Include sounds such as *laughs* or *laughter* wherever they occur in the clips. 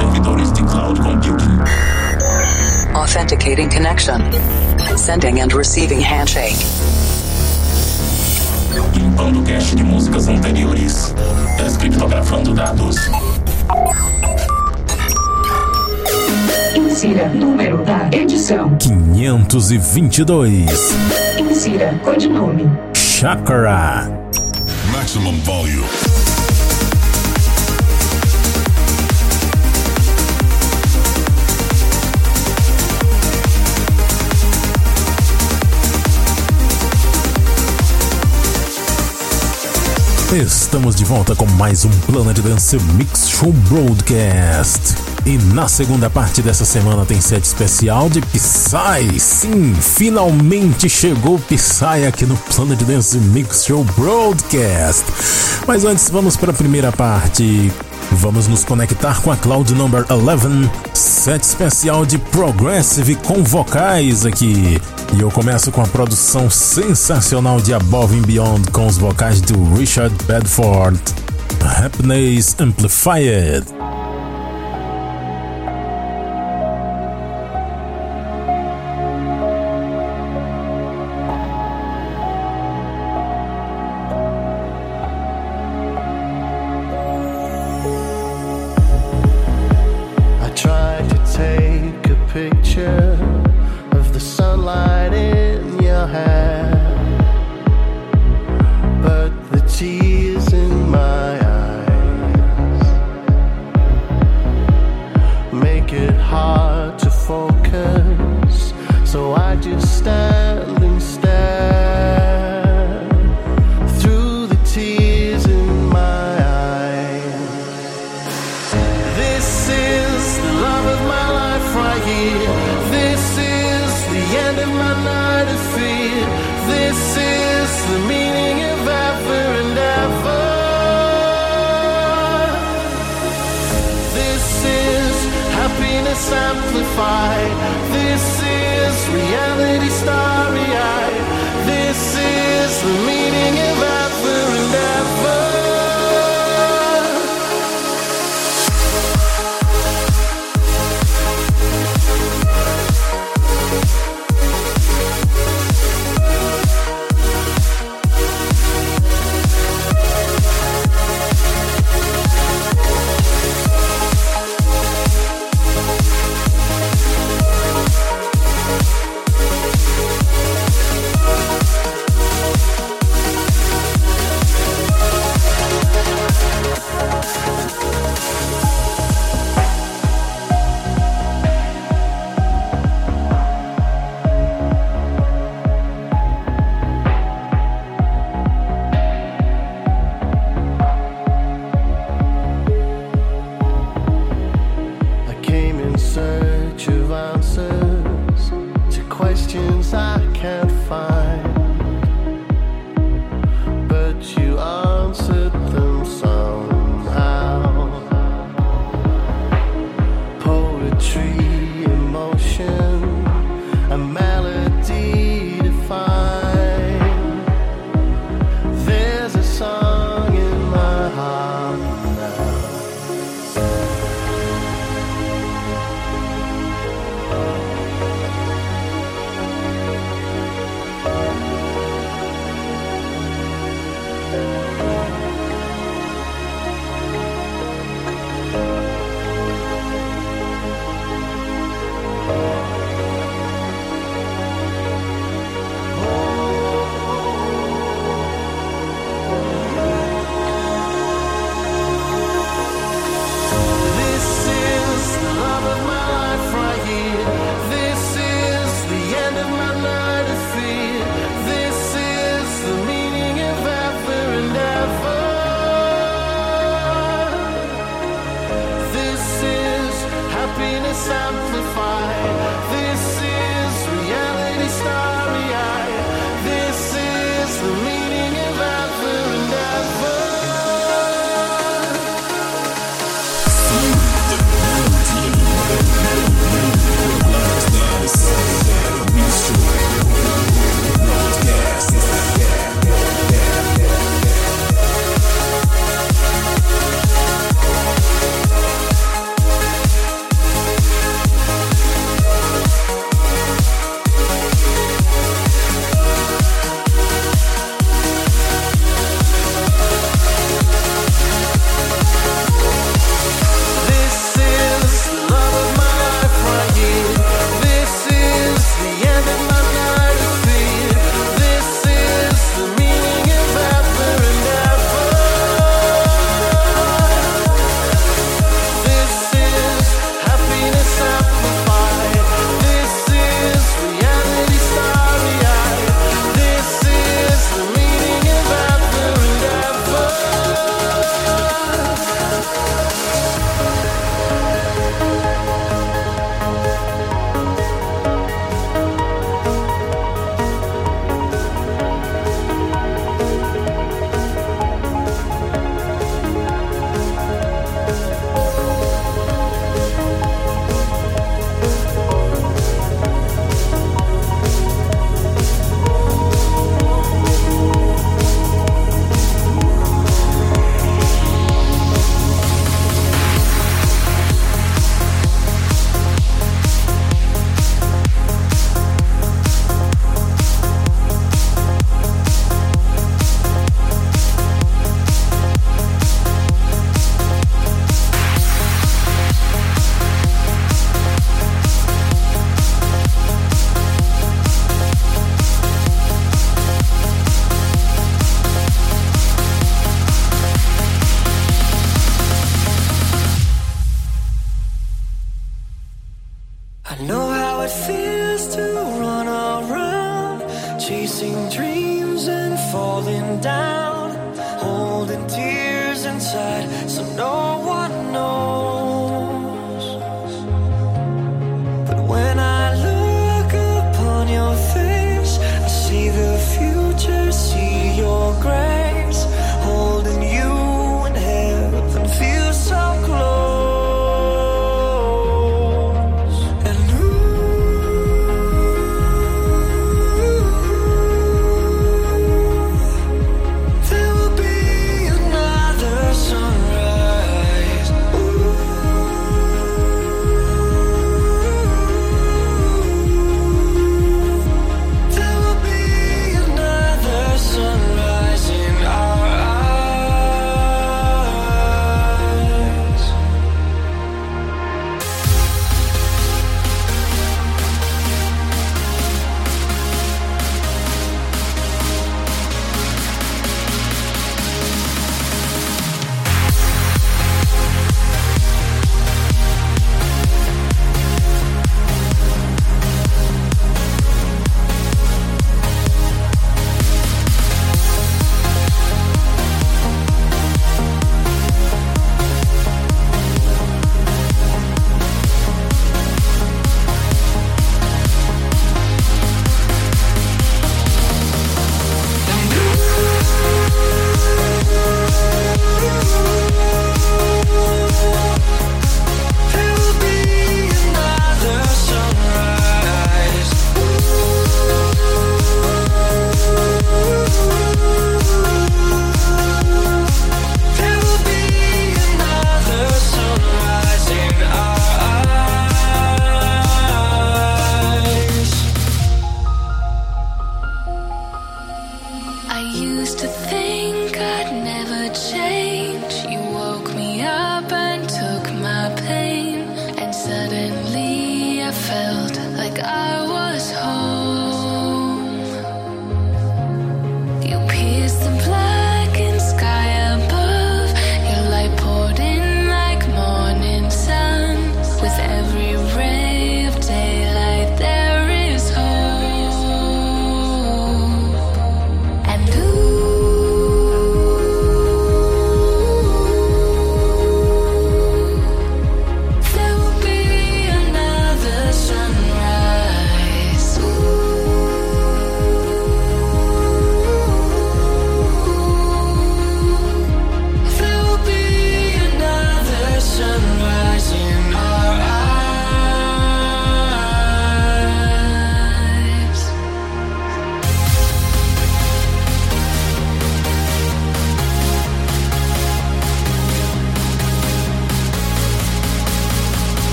servidores de cloud computing. Authenticating connection. Sending and receiving handshake. Limpando cache de músicas anteriores. Descriptografando dados. Insira número da edição. 522. Insira codinome. Chakra. Maximum volume. Estamos de volta com mais um Planet Dance Mix Show Broadcast. E na segunda parte dessa semana tem set especial de Psy. Sim, finalmente chegou Psy aqui no Planet Dance Mix Show Broadcast. Mas antes vamos para a primeira parte. Vamos nos conectar com a Cloud Number 11, set especial de Progressive com vocais aqui. E eu começo com a produção sensacional de Above and Beyond com os vocais do Richard Bedford. Happiness Amplified. understand.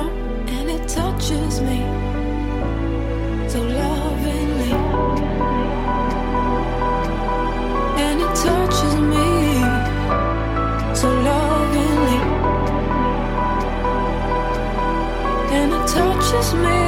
Of the drum and it touches me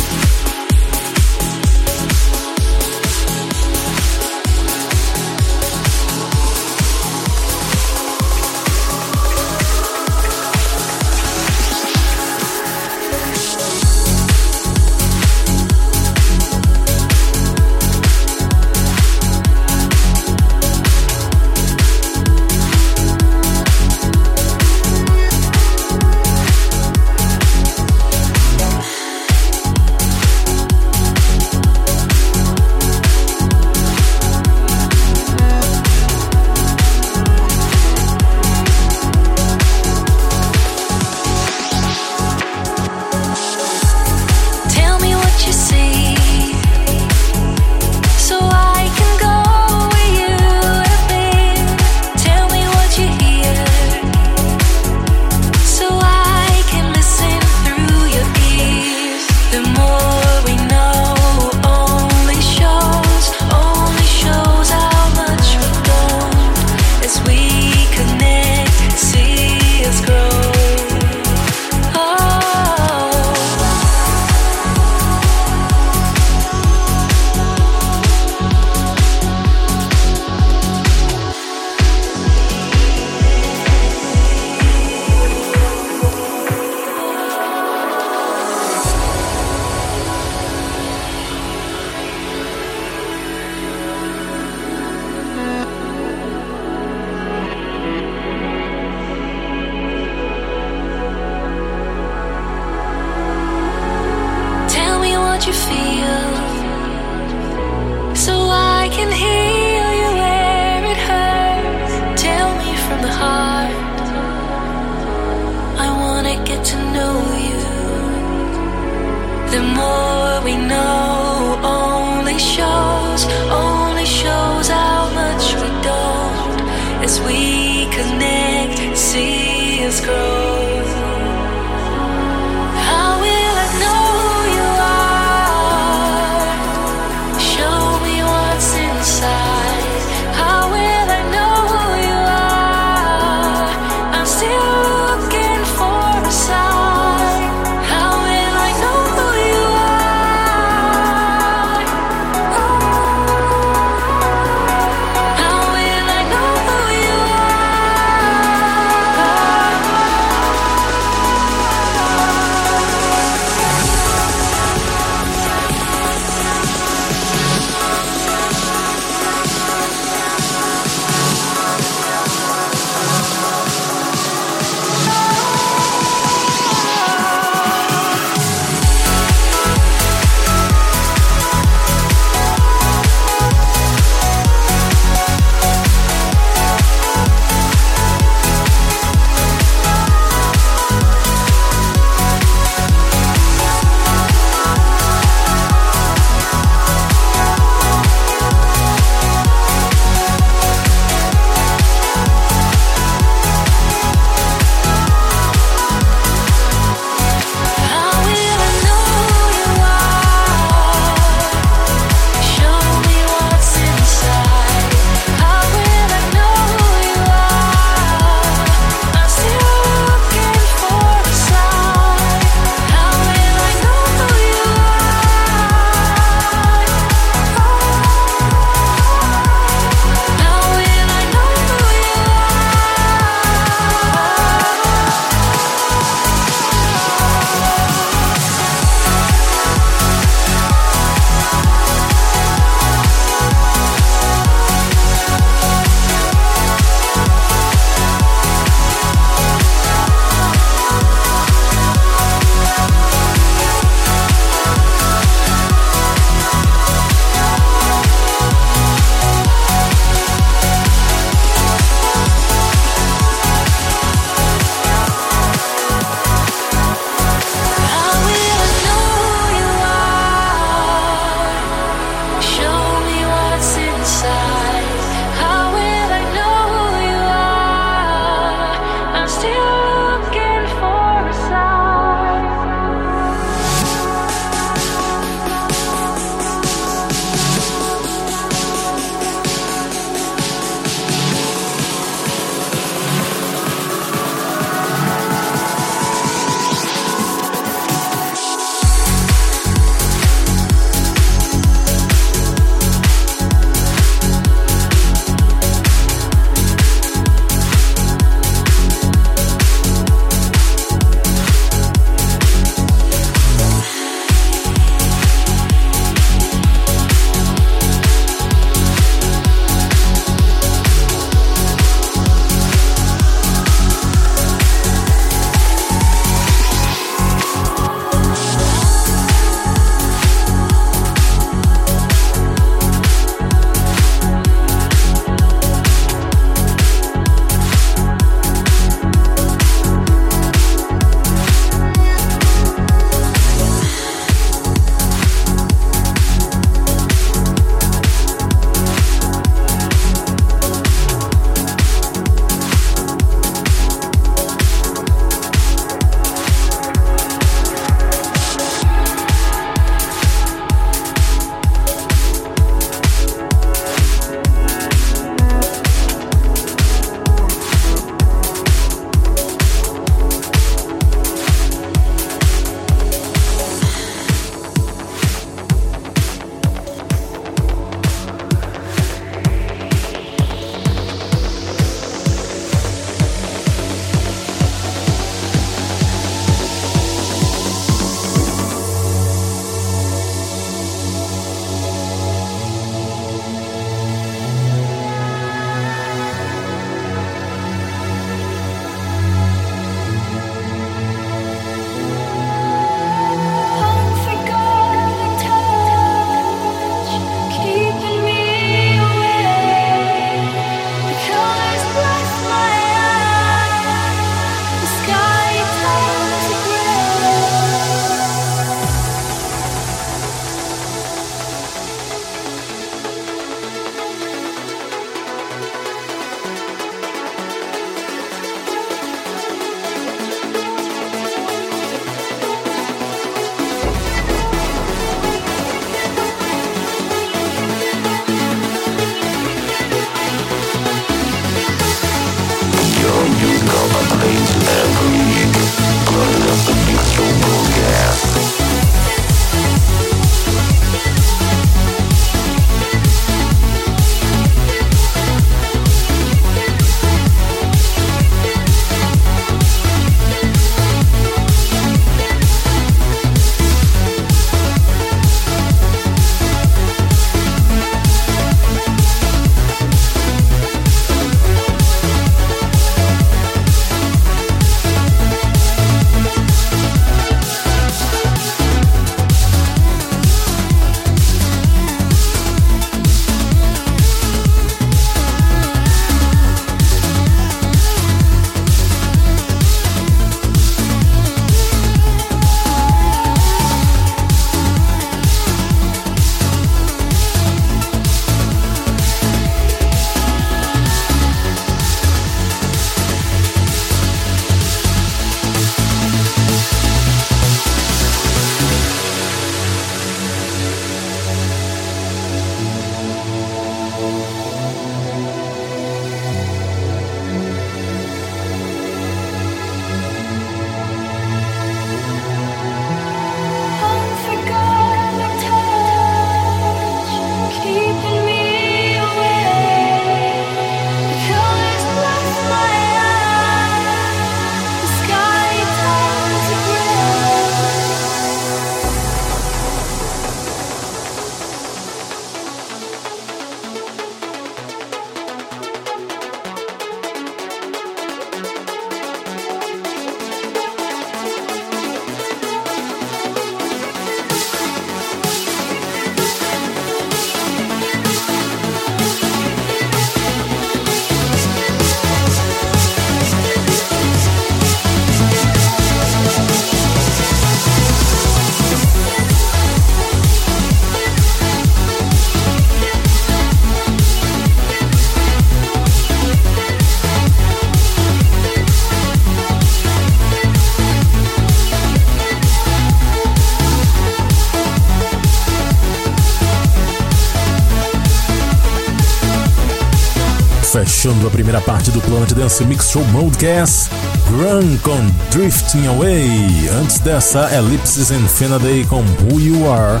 primeira parte do Planet Dance Mix Show Broadcast, Run com Drifting Away. Antes dessa, Ellipses Infinity com Who You Are.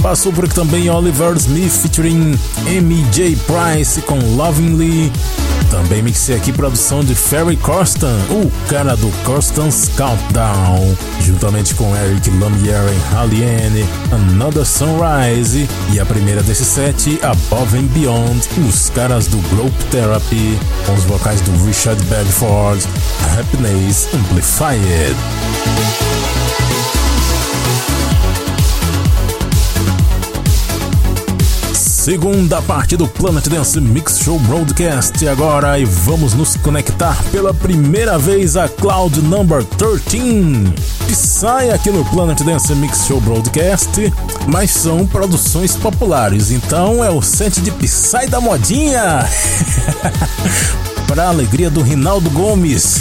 Passou por aqui também Oliver Smith featuring M.J. Price com Lovingly. Também mixei aqui produção de Ferry Corsten, o cara do Corsten's Countdown, juntamente com Eric Lamiere Haliene, Another Sunrise. E a primeira desse set, Above and Beyond, os caras do Group Therapy, com os vocais do Richard Bedford, Happiness Amplified. Segunda parte do Planet Dance Mix Show Broadcast agora e vamos nos conectar pela primeira vez a Cloud Number 13. Psy aqui no Planet Dance Mix Show Broadcast, mas são produções populares, então é o set de Psy da modinha. *laughs* Para a alegria do Rinaldo Gomes.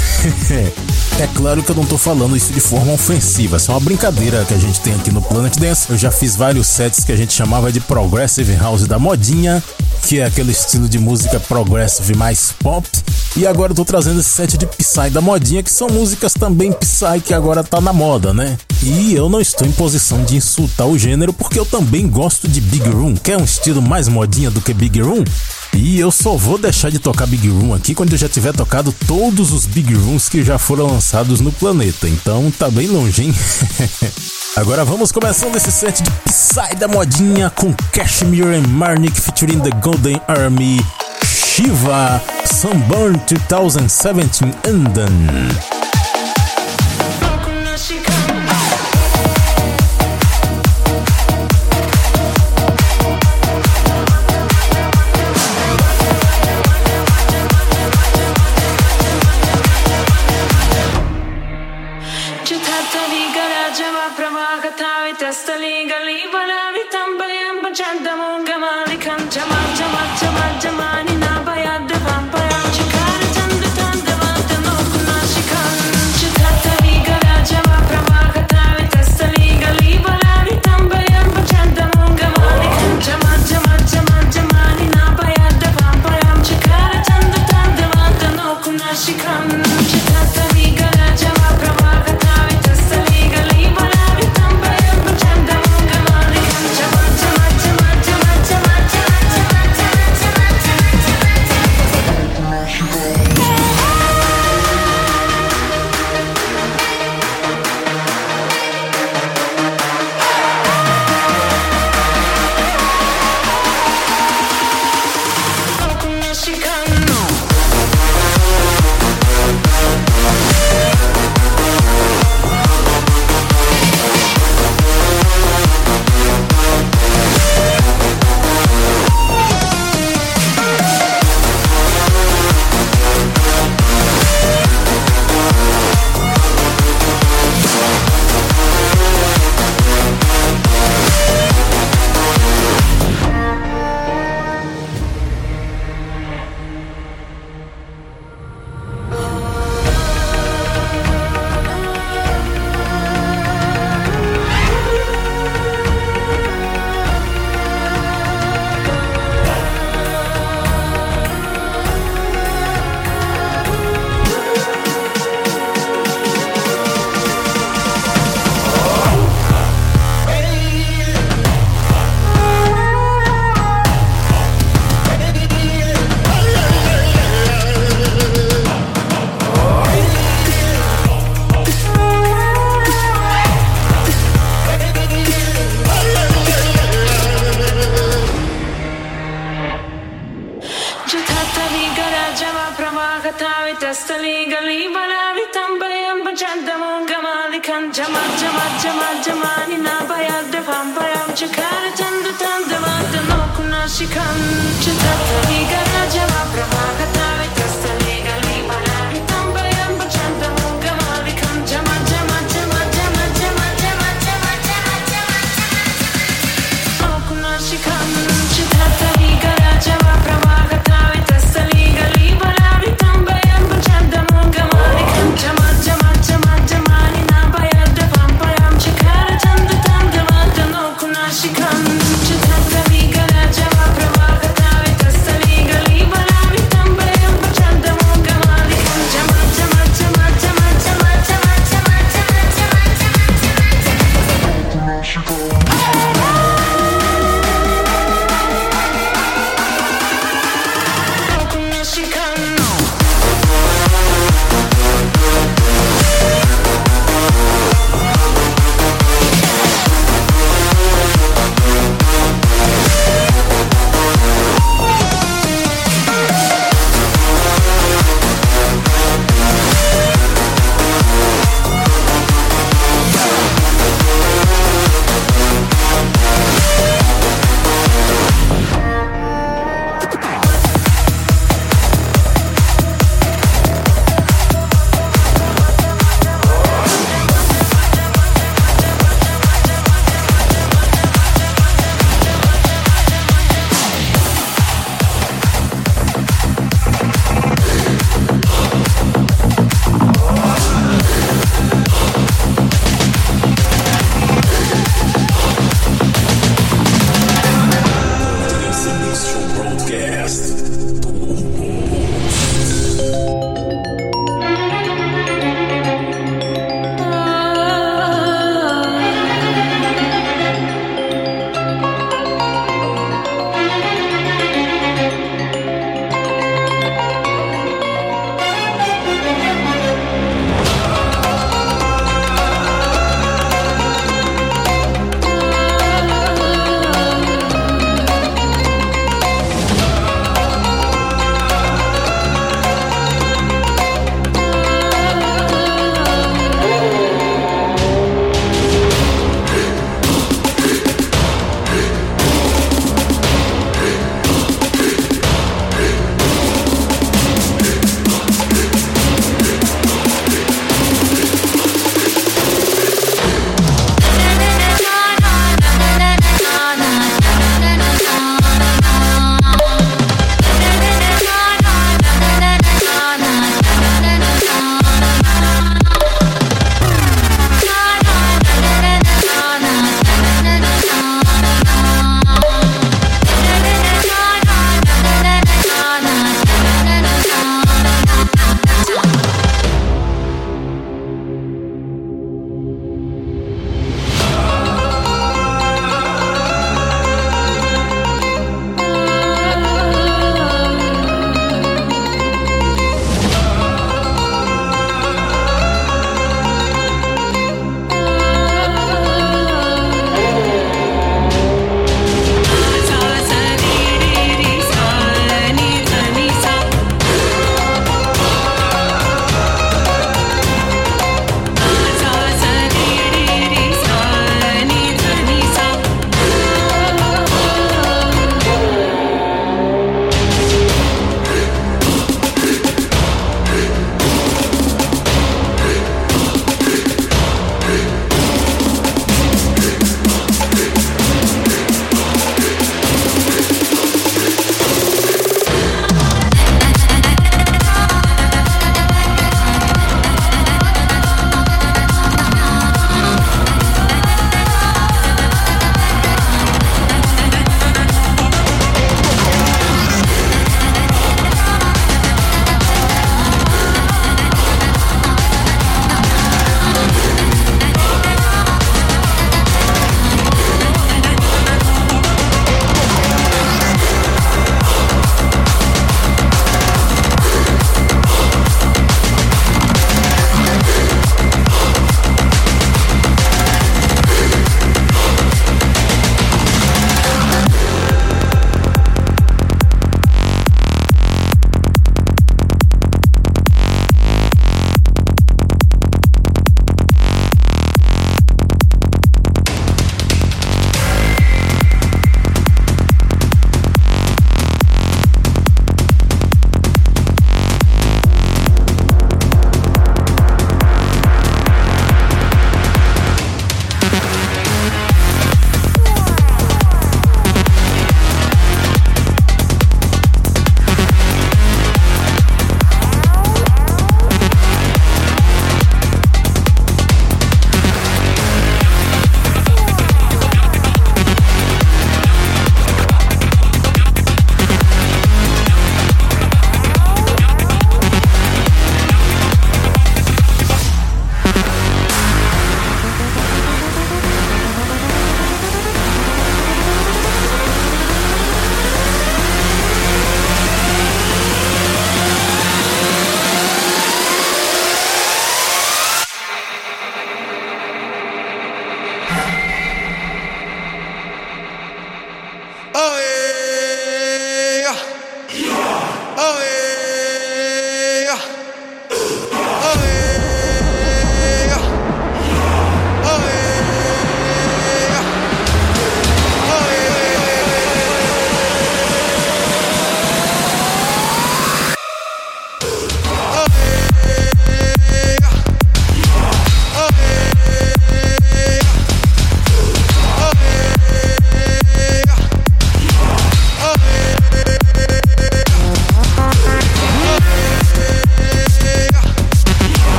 *laughs* É claro que eu não tô falando isso de forma ofensiva, é uma brincadeira que a gente tem aqui no Planet Dance. Eu já fiz vários sets que a gente chamava de Progressive House da modinha, que é aquele estilo de música progressive mais pop. E agora eu tô trazendo esse set de Psy da modinha, que são músicas também Psy que agora tá na moda, né? E eu não estou em posição de insultar o gênero, porque eu também gosto de Big Room, que é um estilo mais modinha do que Big Room. E eu só vou deixar de tocar Big Room aqui quando eu já tiver tocado todos os Big Rooms que já foram lançados no planeta. Então tá bem longe, hein? *laughs* Agora vamos começando esse set de Psy da modinha com Cashmere and Marnik featuring the Golden Army, Shiva, Sunburn 2017 Anden.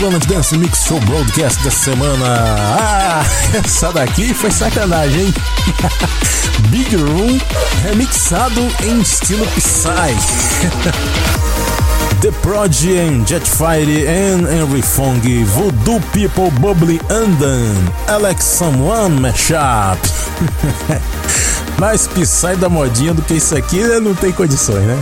Planet Dance Mix Show Broadcast da semana. Ah, *laughs* essa daqui foi sacanagem, hein? *laughs* Big Room remixado em estilo Psy. *laughs* The Prodigy and Jetfire and Henry Fong, Voodoo People Bubbly Andan, Alex Someone Mashup. Mais Psy da modinha do que isso aqui né? não tem condições, né?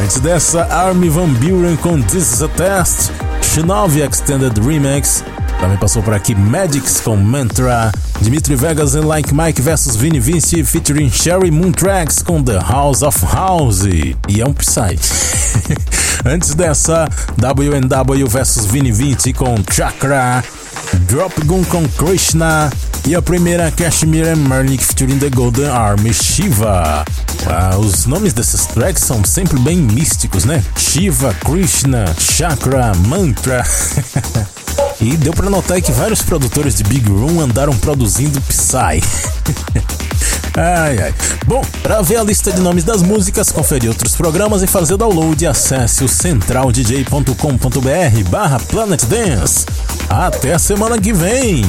Antes dessa, Army Van Buren com This is a Test, Shinobi Extended Remix, também passou por aqui Magix com Mantra, Dimitri Vegas e Like Mike vs Vini Vinci featuring Sherry Moon Tracks com The House of House. E é um Psy. *laughs* Antes dessa, WNW vs Vini Vinci com Chakra, Drop Gun com Krishna e a primeira Kashmir and Merlik featuring The Golden Army Shiva. Ah, os nomes desses tracks são sempre bem místicos, né? Shiva, Krishna, Chakra, Mantra. *laughs* e deu para notar que vários produtores de Big Room andaram produzindo Psy. *laughs* Ai, ai. Bom, para ver a lista de nomes das músicas, conferir outros programas e fazer o download, acesse o centraldj.com.br barra Planet Dance. Até a semana que vem!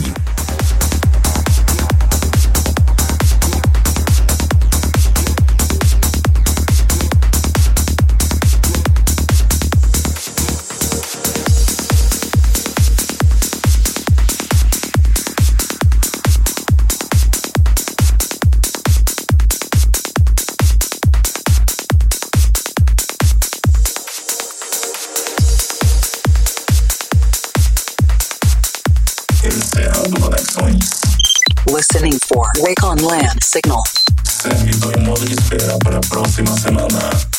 Listening for Wake on Land Signal. Modo de espera para próxima semana.